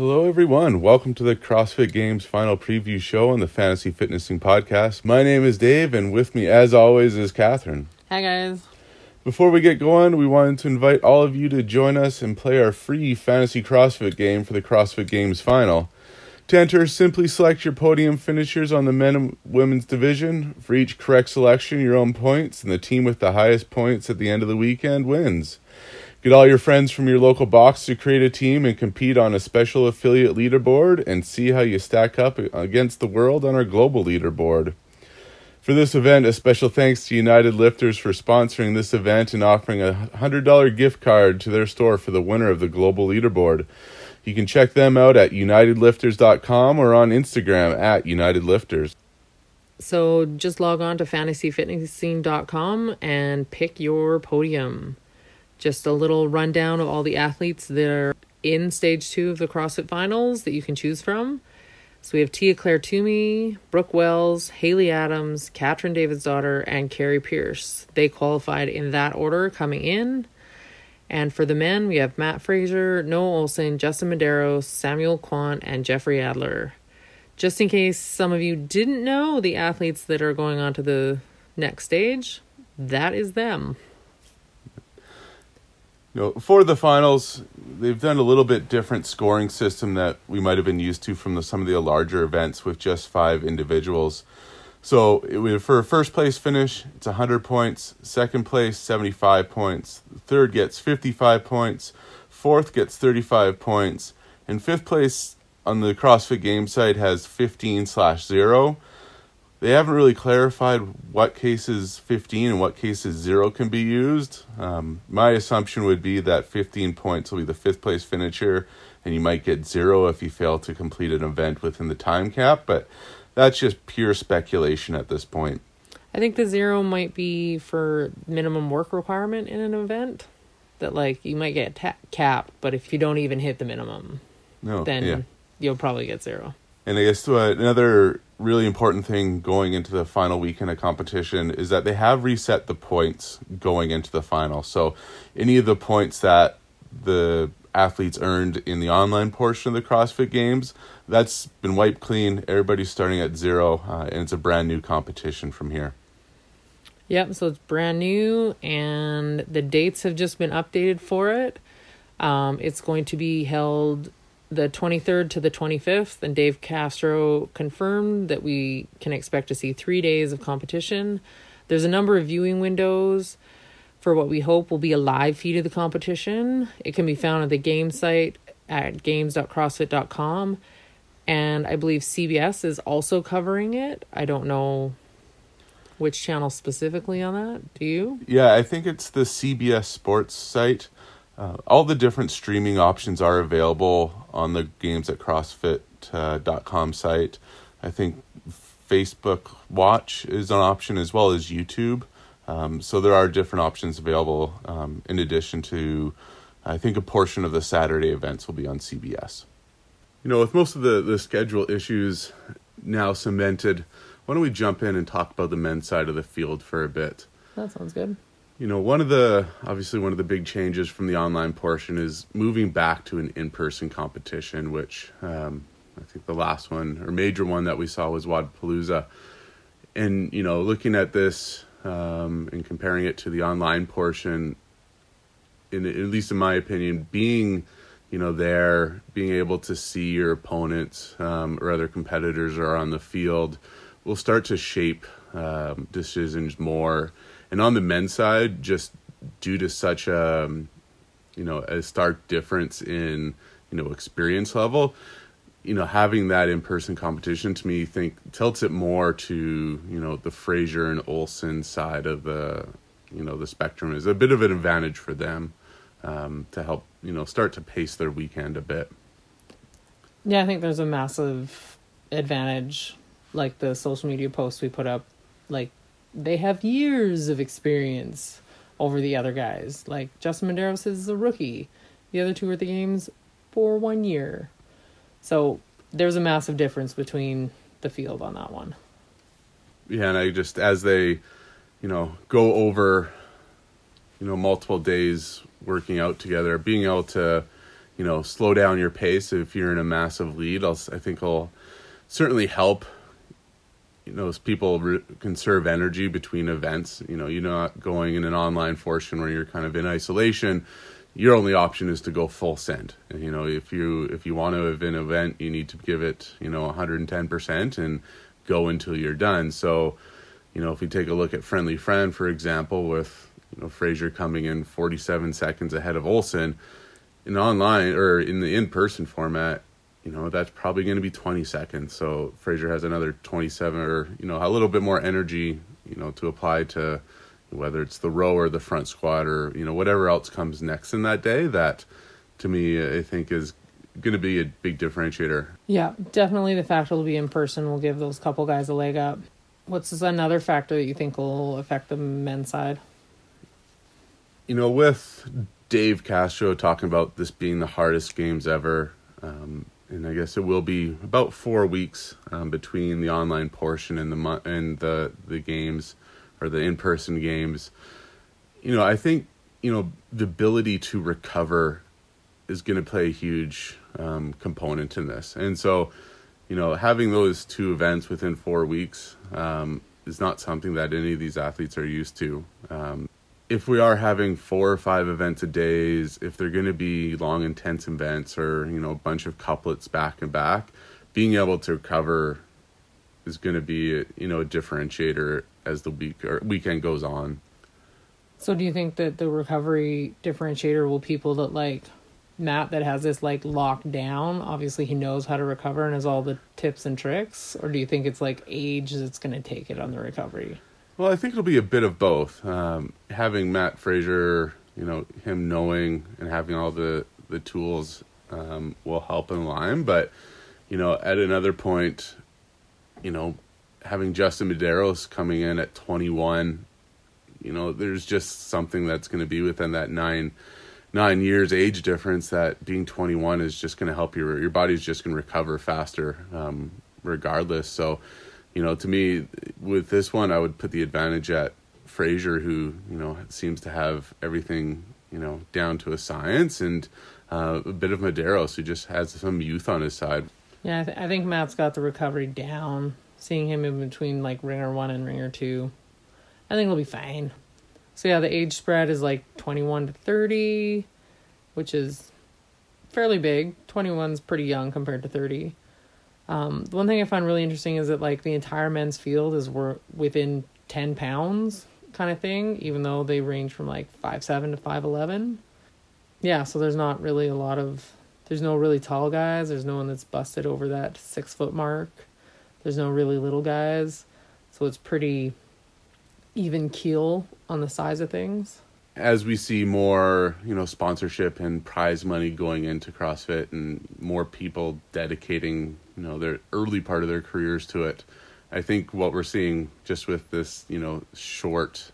Hello, everyone. Welcome to the CrossFit Games final preview show on the Fantasy Fitnessing Podcast. My name is Dave, and with me, as always, is Catherine. Hi, guys. Before we get going, we wanted to invite all of you to join us and play our free fantasy CrossFit game for the CrossFit Games final. To enter, simply select your podium finishers on the men and women's division. For each correct selection, your own points, and the team with the highest points at the end of the weekend wins. Get all your friends from your local box to create a team and compete on a special affiliate leaderboard and see how you stack up against the world on our global leaderboard. For this event, a special thanks to United Lifters for sponsoring this event and offering a $100 gift card to their store for the winner of the global leaderboard. You can check them out at unitedlifters.com or on Instagram at unitedlifters. So just log on to fantasyfitnessing.com and pick your podium. Just a little rundown of all the athletes that are in stage two of the CrossFit finals that you can choose from. So we have Tia Claire Toomey, Brooke Wells, Haley Adams, Katrin Davidsdottir, and Kari Pearce. They qualified in that order coming in. And for the men, we have Matt Fraser, Noah Ohlsen, Justin Medeiros, Samuel Kwant, and Jeffrey Adler. Just in case some of you didn't know the athletes that are going on to the next stage, that is them. You know, for the finals, they've done a little bit different scoring system that we might have been used to from the, some of the larger events with just five individuals. So it, for a first place finish, it's 100 points. Second place, 75 points. Third gets 55 points. Fourth gets 35 points. And fifth place on the CrossFit game site has 15 slash 0. They haven't really clarified what cases 15 and what cases 0 can be used. Um, my assumption would be that 15 points will be the fifth place finisher, and you might get 0 if you fail to complete an event within the time cap. But that's just pure speculation at this point. I think the zero might be for minimum work requirement in an event. That like you might get ta- capped, but if you don't even hit the minimum, no, then yeah. you'll probably get zero. And I guess uh, another really important thing going into the final weekend of competition is that they have reset the points going into the final. So any of the points that the athletes earned in the online portion of the CrossFit Games. That's been wiped clean. Everybody's starting at zero, uh, and it's a brand new competition from here. Yep, so it's brand new, and the dates have just been updated for it. Um, it's going to be held the 23rd to the 25th, and Dave Castro confirmed that we can expect to see three days of competition. There's a number of viewing windows for what we hope will be a live feed of the competition. It can be found at the game site at games.crossfit.com. And I believe CBS is also covering it. I don't know which channel specifically on that. Do you? Yeah, I think it's the CBS Sports site. Uh, all the different streaming options are available on the games at CrossFit.com uh, site. I think Facebook Watch is an option as well as YouTube. Um, so there are different options available um, in addition to, I think a portion of the Saturday events will be on CBS. You know, with most of the, the schedule issues now cemented, why don't we jump in and talk about the men's side of the field for a bit? That sounds good. You know, one of the obviously one of the big changes from the online portion is moving back to an in-person competition, which um, I think the last one or major one that we saw was Wodapalooza. And you know, looking at this um, and comparing it to the online portion, in at least in my opinion, being you know there, being able to see your opponents um, or other competitors are on the field, will start to shape um, decisions more. And on the men's side, just due to such a you know a stark difference in you know experience level you know, having that in person competition to me think tilts it more to, you know, the Fraser and Ohlsen side of the, you know, the spectrum is a bit of an advantage for them um, to help, you know, start to pace their weekend a bit. Yeah, I think there's a massive advantage. Like the social media posts we put up, like they have years of experience over the other guys. Like Justin Medeiros is a rookie. The other two are the games for one year. So there's a massive difference between the field on that one. Yeah, and I just as they, you know, go over, you know, multiple days working out together, being able to, you know, slow down your pace if you're in a massive lead. I'll, I think will certainly help. You know, people re- conserve energy between events. You know, you're not going in an online portion where you're kind of in isolation. Your only option is to go full send. And, you know, if you if you want to have an event, you need to give it you know 110 percent and go until you're done. So, you know, if we take a look at Friendly Fran, for example, with you know Fraser coming in 47 seconds ahead of Ohlsen in online or in the in-person format you know that's probably going to be 20 seconds. So Fraser has another 27 or you know a little bit more energy you know to apply to whether it's the row or the front squat or you know whatever else comes next in that day that to me i think is going to be a big differentiator. Yeah definitely the fact it'll be in person will give those couple guys a leg up. What's another factor that you think will affect the men's side? You know with Dave Castro talking about this being the hardest games ever. Um, and I guess it will be about four weeks um, between the online portion and the and the the games or the in person games. You know, I think you know the ability to recover is going to play a huge um, component in this, and so you know having those two events within four weeks um, is not something that any of these athletes are used to. If we are having four or five events a days, if they're going to be long, intense events or, you know, a bunch of couplets back and back, being able to recover is going to be, you know, a differentiator as the week or weekend goes on. So do you think that the recovery differentiator will people that like Matt that has this like locked down? Obviously he knows how to recover and has all the tips and tricks, or do you think it's like age that's going to take it on the recovery? Well, I think it'll be a bit of both. Um, having Matt Fraser, you know, him knowing and having all the the tools um, will help in line. But you know, at another point, you know, having Justin Medeiros coming in at 21, you know, there's just something that's going to be within that nine nine years age difference that being 21 is just going to help your your body's just going to recover faster um, regardless. So you know, to me, with this one, I would put the advantage at Fraser, who you know seems to have everything you know down to a science, and uh, a bit of Medeiros, who just has some youth on his side. Yeah, I, th- I think Matt's got the recovery down. Seeing him in between like ringer one and ringer two, I think he'll be fine. So yeah, the age spread is like twenty one to thirty, which is fairly big. Twenty one's pretty young compared to thirty. Um, one thing I find really interesting is that like the entire men's field is we're within ten pounds kind of thing, even though they range from like five seven to five eleven. Yeah, so there's not really a lot of there's no really tall guys. There's no one that's busted over that six foot mark. There's no really little guys, so it's pretty even keel on the size of things as we see more, you know, sponsorship and prize money going into CrossFit and more people dedicating, you know, their early part of their careers to it, I think what we're seeing just with this, you know, short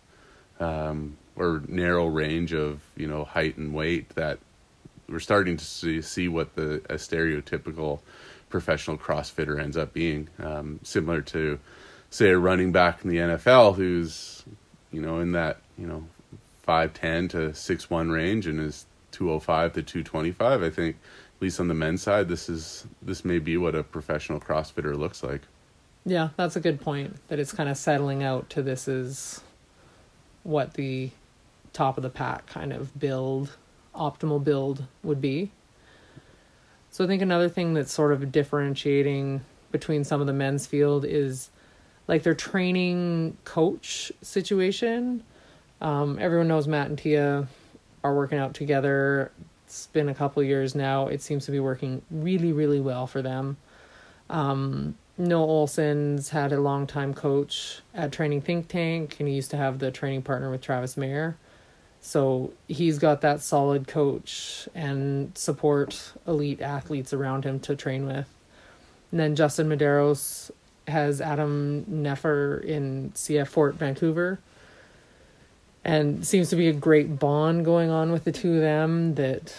um, or narrow range of, you know, height and weight that we're starting to see, see what the a stereotypical professional CrossFitter ends up being, um, similar to, say, a running back in the NFL who's, you know, in that, you know, five ten to six one range and is two oh five to two twenty five. I think at least on the men's side, this is this may be what a professional CrossFitter looks like. Yeah, that's a good point. That it's kind of settling out to this is what the top of the pack kind of build, optimal build would be. So I think another thing that's sort of differentiating between some of the men's field is like their training coach situation um, everyone knows Matt and Tia are working out together. It's been a couple years now. It seems to be working really, really well for them. Um, Noah Ohlsen's had a long time coach at Training Think Tank, and he used to have the training partner with Travis Mayer. So he's got that solid coach and support elite athletes around him to train with. And then Justin Medeiros has Adam Neiffer in CF Fort Vancouver and seems to be a great bond going on with the two of them that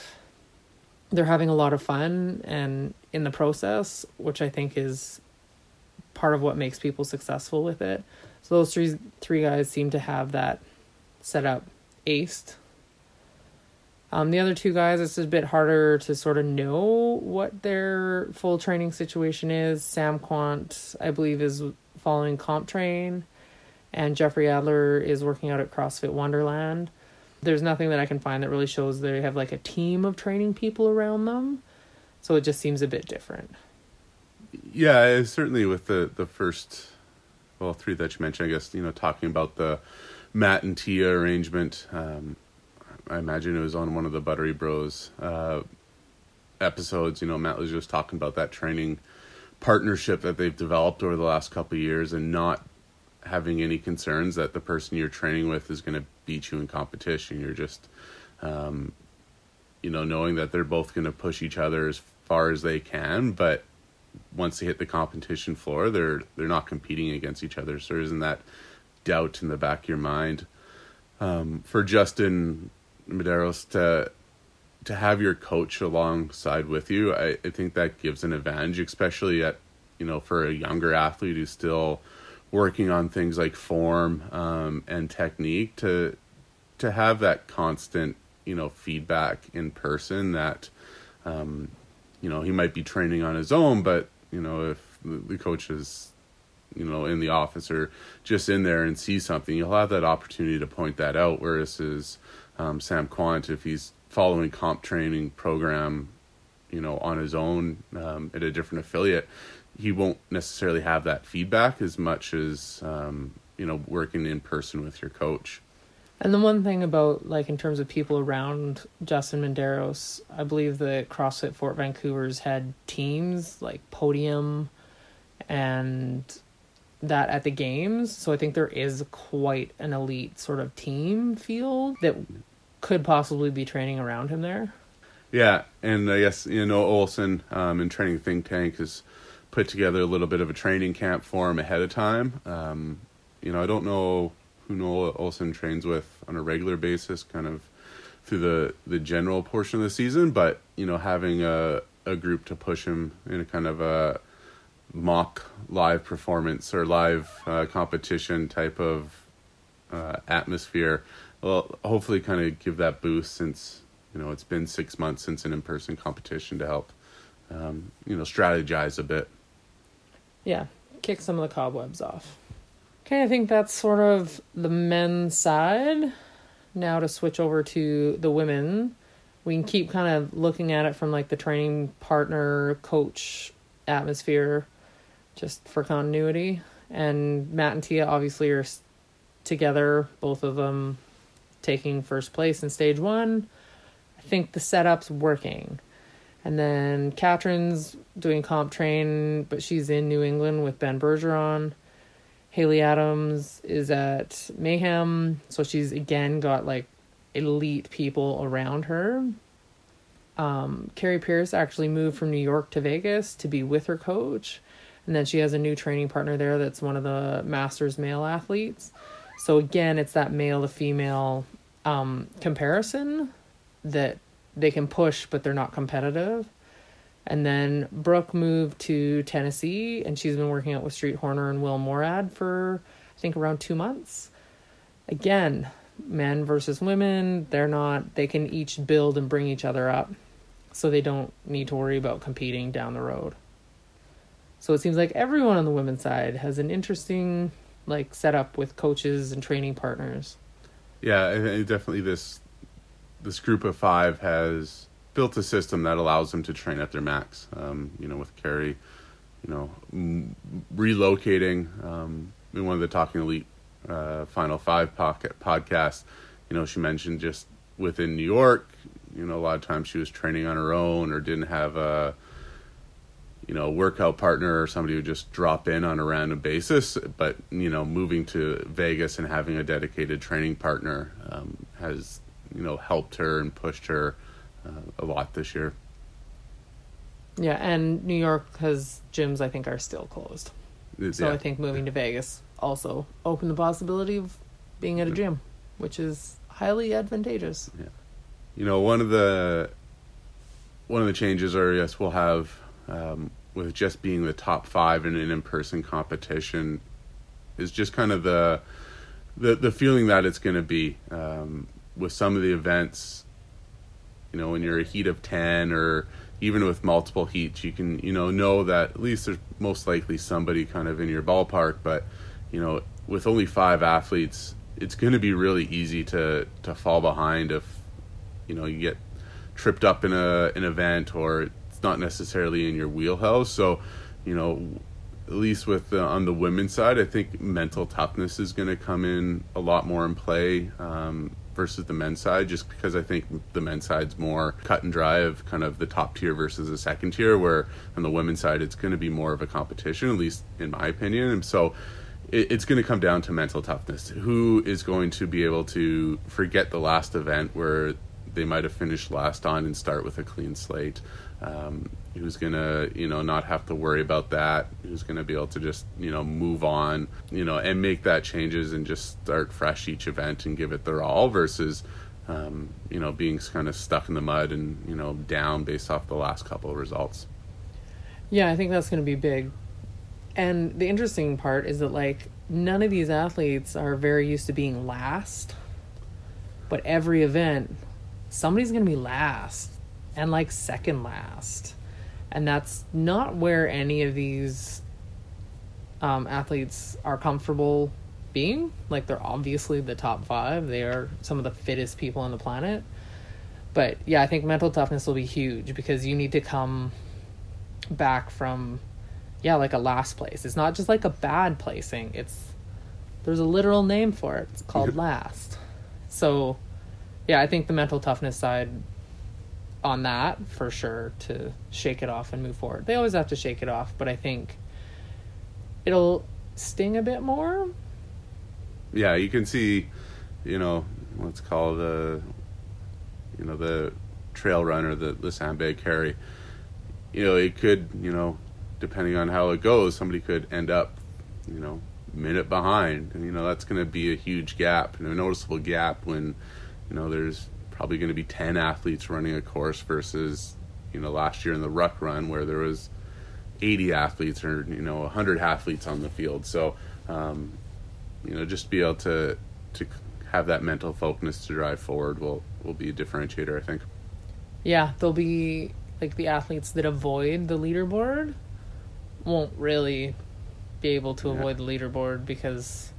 they're having a lot of fun and in the process which i think is part of what makes people successful with it. So those three three guys seem to have that set up aced. Um, the other two guys, it's a bit harder to sort of know what their full training situation is. Sam Kwant, I believe, is following CompTrain, and Jeffrey Adler is working out at CrossFit Wonderland. There's nothing that I can find that really shows they have like a team of training people around them, so it just seems a bit different. Yeah, certainly with the the first, well, three that you mentioned, I guess you know talking about the Matt and Tia arrangement. Um, I imagine it was on one of the Buttery Bros uh, episodes. You know, Matt was just talking about that training partnership that they've developed over the last couple years, and not having any concerns that the person you're training with is going to beat you in competition. You're just, um, you know, knowing that they're both going to push each other as far as they can, but once they hit the competition floor, they're they're not competing against each other. So there isn't that doubt in the back of your mind. Um, for Justin Medeiros to to have your coach alongside with you, I, I think that gives an advantage, especially at you know for a younger athlete who's still working on things like form um, and technique to to have that constant you know feedback in person that um, you know he might be training on his own, but you know if the, coach is you know in the office or just in there and see something, you'll have that opportunity to point that out. Whereas is um, Sam Kwant, if he's following comp training program, you know, on his own um, at a different affiliate, he won't necessarily have that feedback as much as um, you know working in person with your coach. And the one thing about like in terms of people around Justin Medeiros, I believe the CrossFit Fort Vancouver's had teams like Podium and that at the games. So I think there is quite an elite sort of team field that could possibly be training around him there. Yeah, and I guess you know Ohlsen um, in Training Think Tank has put together a little bit of a training camp for him ahead of time. Um, you know, I don't know who Noah Ohlsen trains with on a regular basis, kind of through the the general portion of the season, but you know, having a a group to push him in a kind of a mock live performance or live uh, competition type of uh, atmosphere well hopefully kind of give that boost since you know it's been six months since an in-person competition to help um, you know strategize a bit yeah kick some of the cobwebs off okay i think that's sort of the men's side now to switch over to the women we can keep kind of looking at it from like the training partner coach atmosphere just for continuity. And Matt and Tia obviously are together, both of them taking first place in stage one. I think the setup's working. And then Katrin's doing CompTrain, but she's in New England with Ben Bergeron. Haley Adams is at Mayhem, so she's again got like elite people around her. Um, Kari Pearce actually moved from New York to Vegas to be with her coach. And then she has a new training partner there that's one of the masters male athletes. So again, it's that male to female um, comparison that they can push, but they're not competitive. And then Brooke moved to Tennessee, and she's been working out with Streat Hoerner and Will Moorad for I think around two months. Again, men versus women, they're not. They can each build and bring each other up, so they don't need to worry about competing down the road. So it seems like everyone on the women's side has an interesting like setup with coaches and training partners. Yeah, definitely this this group of five has built a system that allows them to train at their max. Um, you know, with Kari, you know, m- relocating um, in one of the Talking Elite uh, Final Five pocket podcasts. You know, she mentioned just within New York. You know, a lot of times she was training on her own or didn't have a you know, workout partner or somebody who just drop in on a random basis. But you know, moving to Vegas and having a dedicated training partner um, has you know helped her and pushed her uh, a lot this year. Yeah, and New York has gyms I think are still closed. So yeah. I think moving to Vegas also opened the possibility of being at a gym, which is highly advantageous. Yeah. You know, one of the one of the changes are yes, we'll have um, with just being the top five in an in-person competition is just kind of the the the feeling that it's going to be um, with some of the events you know when you're a heat of 10 or even with multiple heats you can you know know that at least there's most likely somebody kind of in your ballpark. But you know with only five athletes it's going to be really easy to to fall behind if you know you get tripped up in a an event or it's not necessarily in your wheelhouse. So you know at least with the, on the women's side, I think mental toughness is going to come in a lot more in play. Um, versus the men's side, just because I think the men's side's more cut and dry of kind of the top tier versus the second tier, where on the women's side it's going to be more of a competition, at least in my opinion. And so it, it's going to come down to mental toughness. Who is going to be able to forget the last event where they might have finished last on and start with a clean slate? Um, who's gonna you know not have to worry about that who's gonna be able to just you know move on you know and make that changes and just start fresh each event and give it their all versus um, you know being kind of stuck in the mud and you know down based off the last couple of results. Yeah i think that's to be big. And the interesting part is that like none of these athletes are very used to being last but every event somebody's to be last and like second last and that's not where any of these um, athletes are comfortable being. Like they're obviously the top five. They are some of the fittest people on the planet. But yeah, I think mental toughness will be huge because you need to come back from yeah, like a last place. It's not just like a bad placing. It's there's a literal name for it. It's called last. So yeah, I think the mental toughness side on that for sure to shake it off and move forward. They always have to shake it off, but I think it'll sting a bit more. Yeah, you can see, you know, let's call the, uh, you know, the trail runner, the the sandbag carry. You know, it could, you know, depending on how it goes, somebody could end up, you know, minute behind, and you know that's going to be a huge gap and a noticeable gap when, you know, there's probably going to be 10 athletes running a course versus you know last year in the ruck run where there was 80 athletes or you know 100 athletes on the field so um, you know just be able to to have that mental focus to drive forward will will be a differentiator i think yeah there'll be like the athletes that avoid the leaderboard won't really be able to yeah. avoid the leaderboard because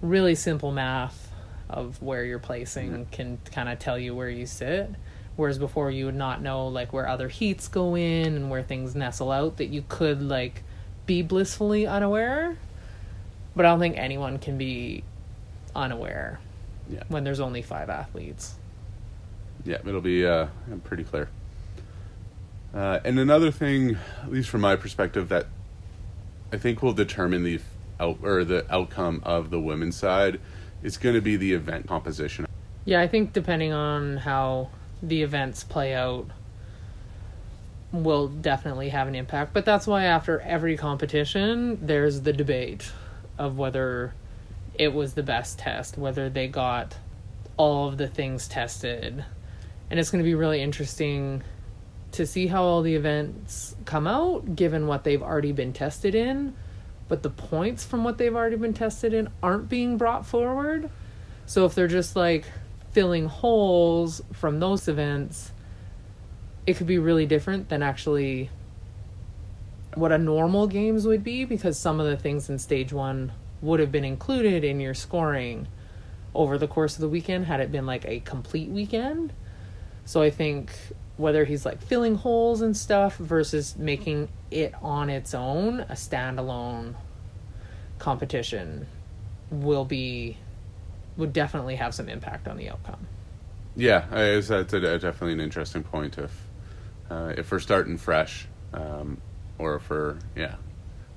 really simple math of where you're placing mm-hmm. can kind of tell you where you sit whereas before you would not know like where other heats go in and where things nestle out that you could like be blissfully unaware but i don't think anyone can be unaware yeah. when there's only five athletes yeah it'll be uh, pretty clear uh, and another thing at least from my perspective that i think will determine the out or the outcome of the women's side it's going to be the event composition. Yeah, I think depending on how the events play out will definitely have an impact. But that's why after every competition, there's the debate of whether it was the best test, whether they got all of the things tested. And it's going to be really interesting to see how all the events come out given what they've already been tested in but the points from what they've already been tested in aren't being brought forward. So if they're just like filling holes from those events, it could be really different than actually what a normal games would be because some of the things in stage 1 would have been included in your scoring over the course of the weekend had it been like a complete weekend. So I think whether he's like filling holes and stuff versus making it on its own a standalone competition will be would definitely have some impact on the outcome. Yeah, that's a, definitely an interesting point. If uh, if we're starting fresh, um, or if we're yeah,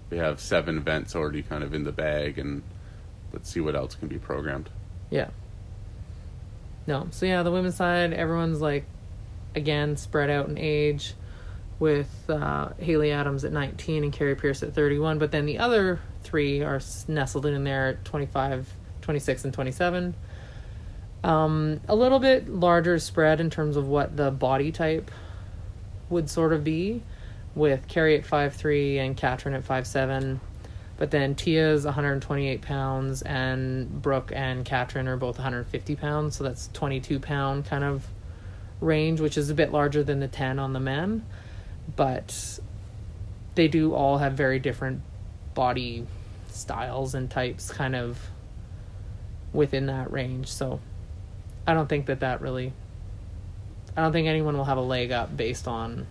we have seven events already kind of in the bag, and let's see what else can be programmed. Yeah. No, so yeah, the women's side, everyone's like again spread out in age with uh, Haley Adams at 19 and Kari Pearce at 31. But then the other three are nestled in there at 25, 26, and 27. Um, a little bit larger spread in terms of what the body type would sort of be, with Kari at 5'3 and Katrin at 5'7. But then Tia's 128 pounds, and Brooke and Katrin are both 150 pounds, so that's 22 pound kind of range, which is a bit larger than the 10 on the men, but they do all have very different body styles and types kind of within that range. So I don't think that that really I don't think anyone will have a leg up based on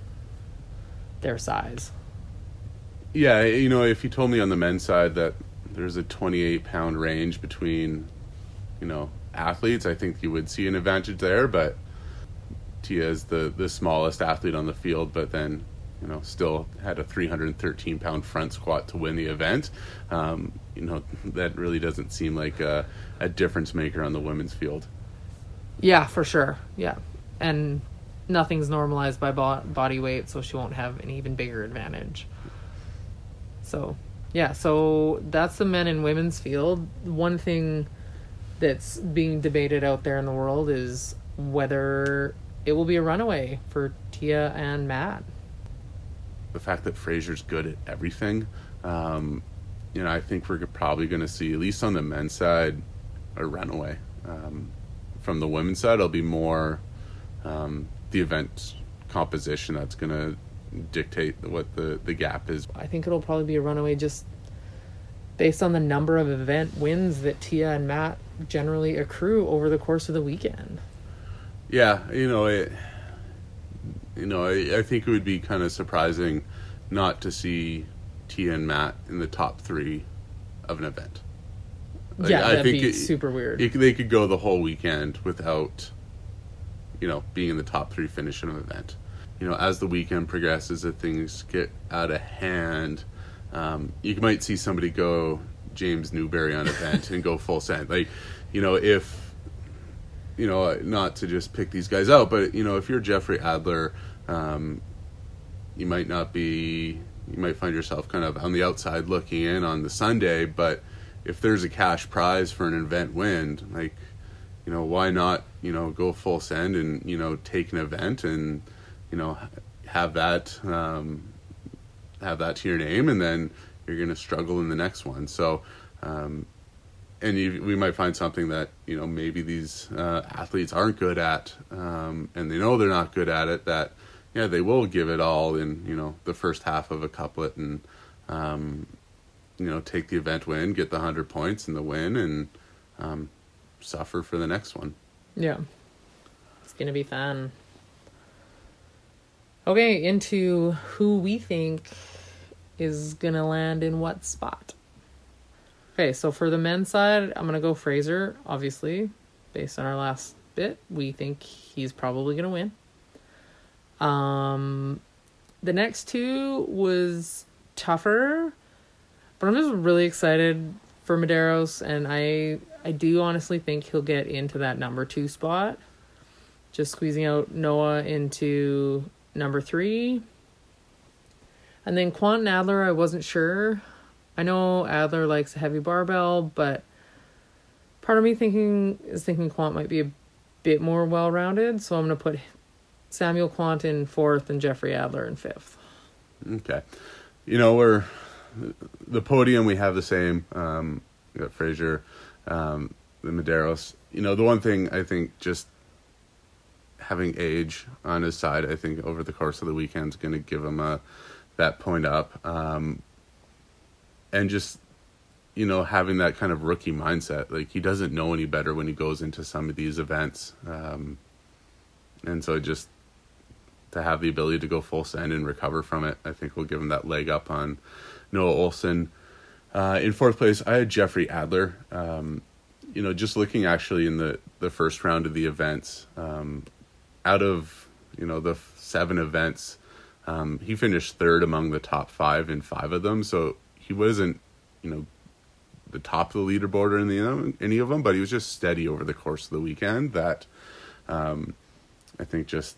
their size. Yeah, you know, if you told me on the men's side that there's a 28 pound range between, you know, athletes, I think you would see an advantage there. But Tia is the the smallest athlete on the field, but then you know still had a 313 pound front squat to win the event. Um, you know that really doesn't seem like a, a difference maker on the women's field. Yeah, for sure. Yeah, and nothing's normalized by bo- body weight, so she won't have an even bigger advantage. So, yeah, so that's the men and women's field. One thing that's being debated out there in the world is whether it will be a runaway for Tia and Matt. The fact that Fraser's good at everything, um, you know, I think we're probably going to see, at least on the men's side, a runaway. Um, from the women's side, it'll be more um, the event composition that's going to dictate what the, the gap is. I think it'll probably be a runaway just based on the number of event wins that Tia and Matt generally accrue over the course of the weekend. Yeah, you know, it, you know, I, I think it would be kind of surprising not to see Tia and Matt in the top three of an event. Like, yeah, that'd be it, super weird. It, they could go the whole weekend without, you know, being in the top three finish in an event. You know, as the weekend progresses, if things get out of hand, um, you might see somebody go James Newbury on event and go full send. Like, you know, if you know, not to just pick these guys out, but you know, if you're Jeffrey Adler, um, you might not be. You might find yourself kind of on the outside looking in on the Sunday, but if there's a cash prize for an event win, like, you know, why not, you know, go full send and, you know, take an event and, you know, have that, um, have that to your name and then you're going to struggle in the next one. So, um, and you, we might find something that, you know, maybe these uh, athletes aren't good at um, and they know they're not good at it that, yeah, they will give it all in, you know, the first half of a couplet and, um, you know, take the event win, get the 100 points and the win, and um, suffer for the next one. Yeah. It's to be fun. Okay, into who we think is to land in what spot. Okay, so for the men's side, I'm going to go Fraser, obviously. Based on our last bit, we think he's probably going to win. Um, the next two was tougher but I'm just really excited for Medeiros, and I I do honestly think he'll get into that number two spot. Just squeezing out Noah into number three. And then Kwant Adler, I wasn't sure. I know Adler likes a heavy barbell, but part of me thinking is thinking Kwant might be a bit more well rounded, so I'm gonna put Samuel Kwant in fourth and Jeffrey Adler in fifth. Okay. You know, we're the podium we have the same. Um, we got Fraser, um, the Medeiros. You know, the one thing I think just having age on his side, I think over the course of the weekend is going to give him a that point up, um, and just you know having that kind of rookie mindset. Like he doesn't know any better when he goes into some of these events, um, and so just to have the ability to go full send and recover from it, I think will give him that leg up on Noah Ohlsen Uh, in fourth place, I had Jeffrey Adler. Um, you know, just looking actually in the, the first round of the events, um, out of you know the seven events, um, he finished third among the top five in five of them. So he wasn't, you know, the top of the leaderboard or any of them, any of them, but he was just steady over the course of the weekend. That um, I think just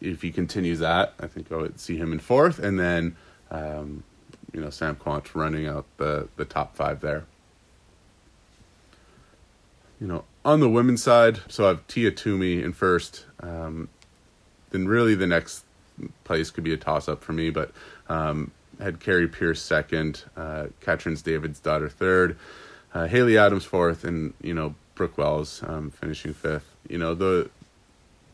if he continues that, I think I would see him in fourth, and then um, you know Sam Kwant running out the the top five there. You know, on the women's side, so I have Tia Toomey in first. Um, then really the next place could be a toss up for me, but um, had Kari Pearce second, uh, Katrins daughter third, uh, Haley Adams fourth, and you know Brooke Wells um, finishing fifth. You know the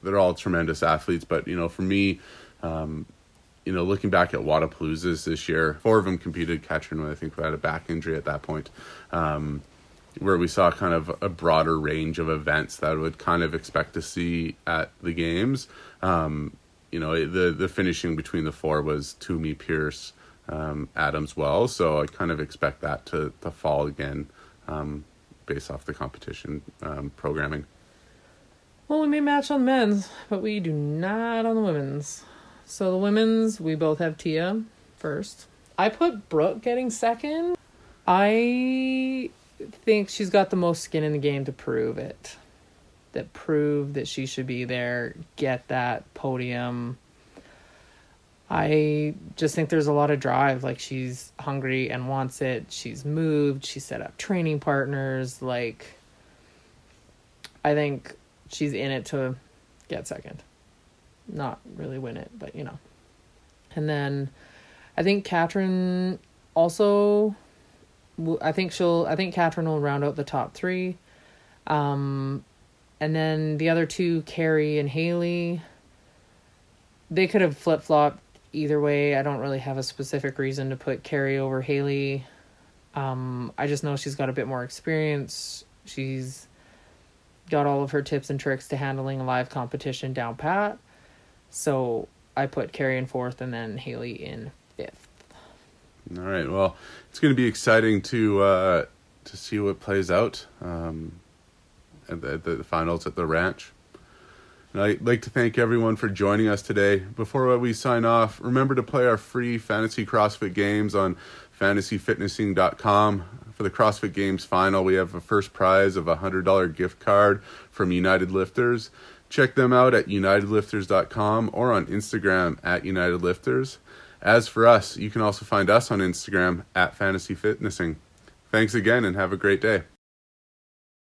they're all tremendous athletes. But you know, for me, um, you know, looking back at Wodapaloozas this year, four of them competed. Katrin, I think, had a back injury at that point. Um, where we saw kind of a broader range of events that I would kind of expect to see at the games. Um, you know, the the finishing between the four was Toomey, Pearce, um, Adams, well. So I kind of expect that to to fall again, um, based off the competition um, programming. Well, we may match on men's, but we do not on the women's. So the women's, we both have Tia first. I put Brooke getting second. I think she's got the most skin in the game to prove it. That prove that she should be there, get that podium. I just think there's a lot of drive. Like she's hungry and wants it. She's moved. She set up training partners. Like I think she's in it to get second. Not really win it, but you know. And then I think Katrin also I think she'll. I think Katrin will round out the top three, um, and then the other two, Kari and Haley. They could have flip flopped either way. I don't really have a specific reason to put Kari over Haley. Um, I just know she's got a bit more experience. She's got all of her tips and tricks to handling a live competition down pat. So I put Kari in fourth and then Haley in fifth. All right. Well, it's going to be exciting to uh, to see what plays out um, at the, the finals at the ranch. And I'd like to thank everyone for joining us today. Before we sign off, remember to play our free fantasy CrossFit games on fantasyfitnessing.com. For the CrossFit Games final, we have a first prize of a $100 gift card from United Lifters. Check them out at unitedlifters.com or on Instagram at unitedlifters. As for us, you can also find us on Instagram at Fantasy Fitnessing. Thanks again and have a great day.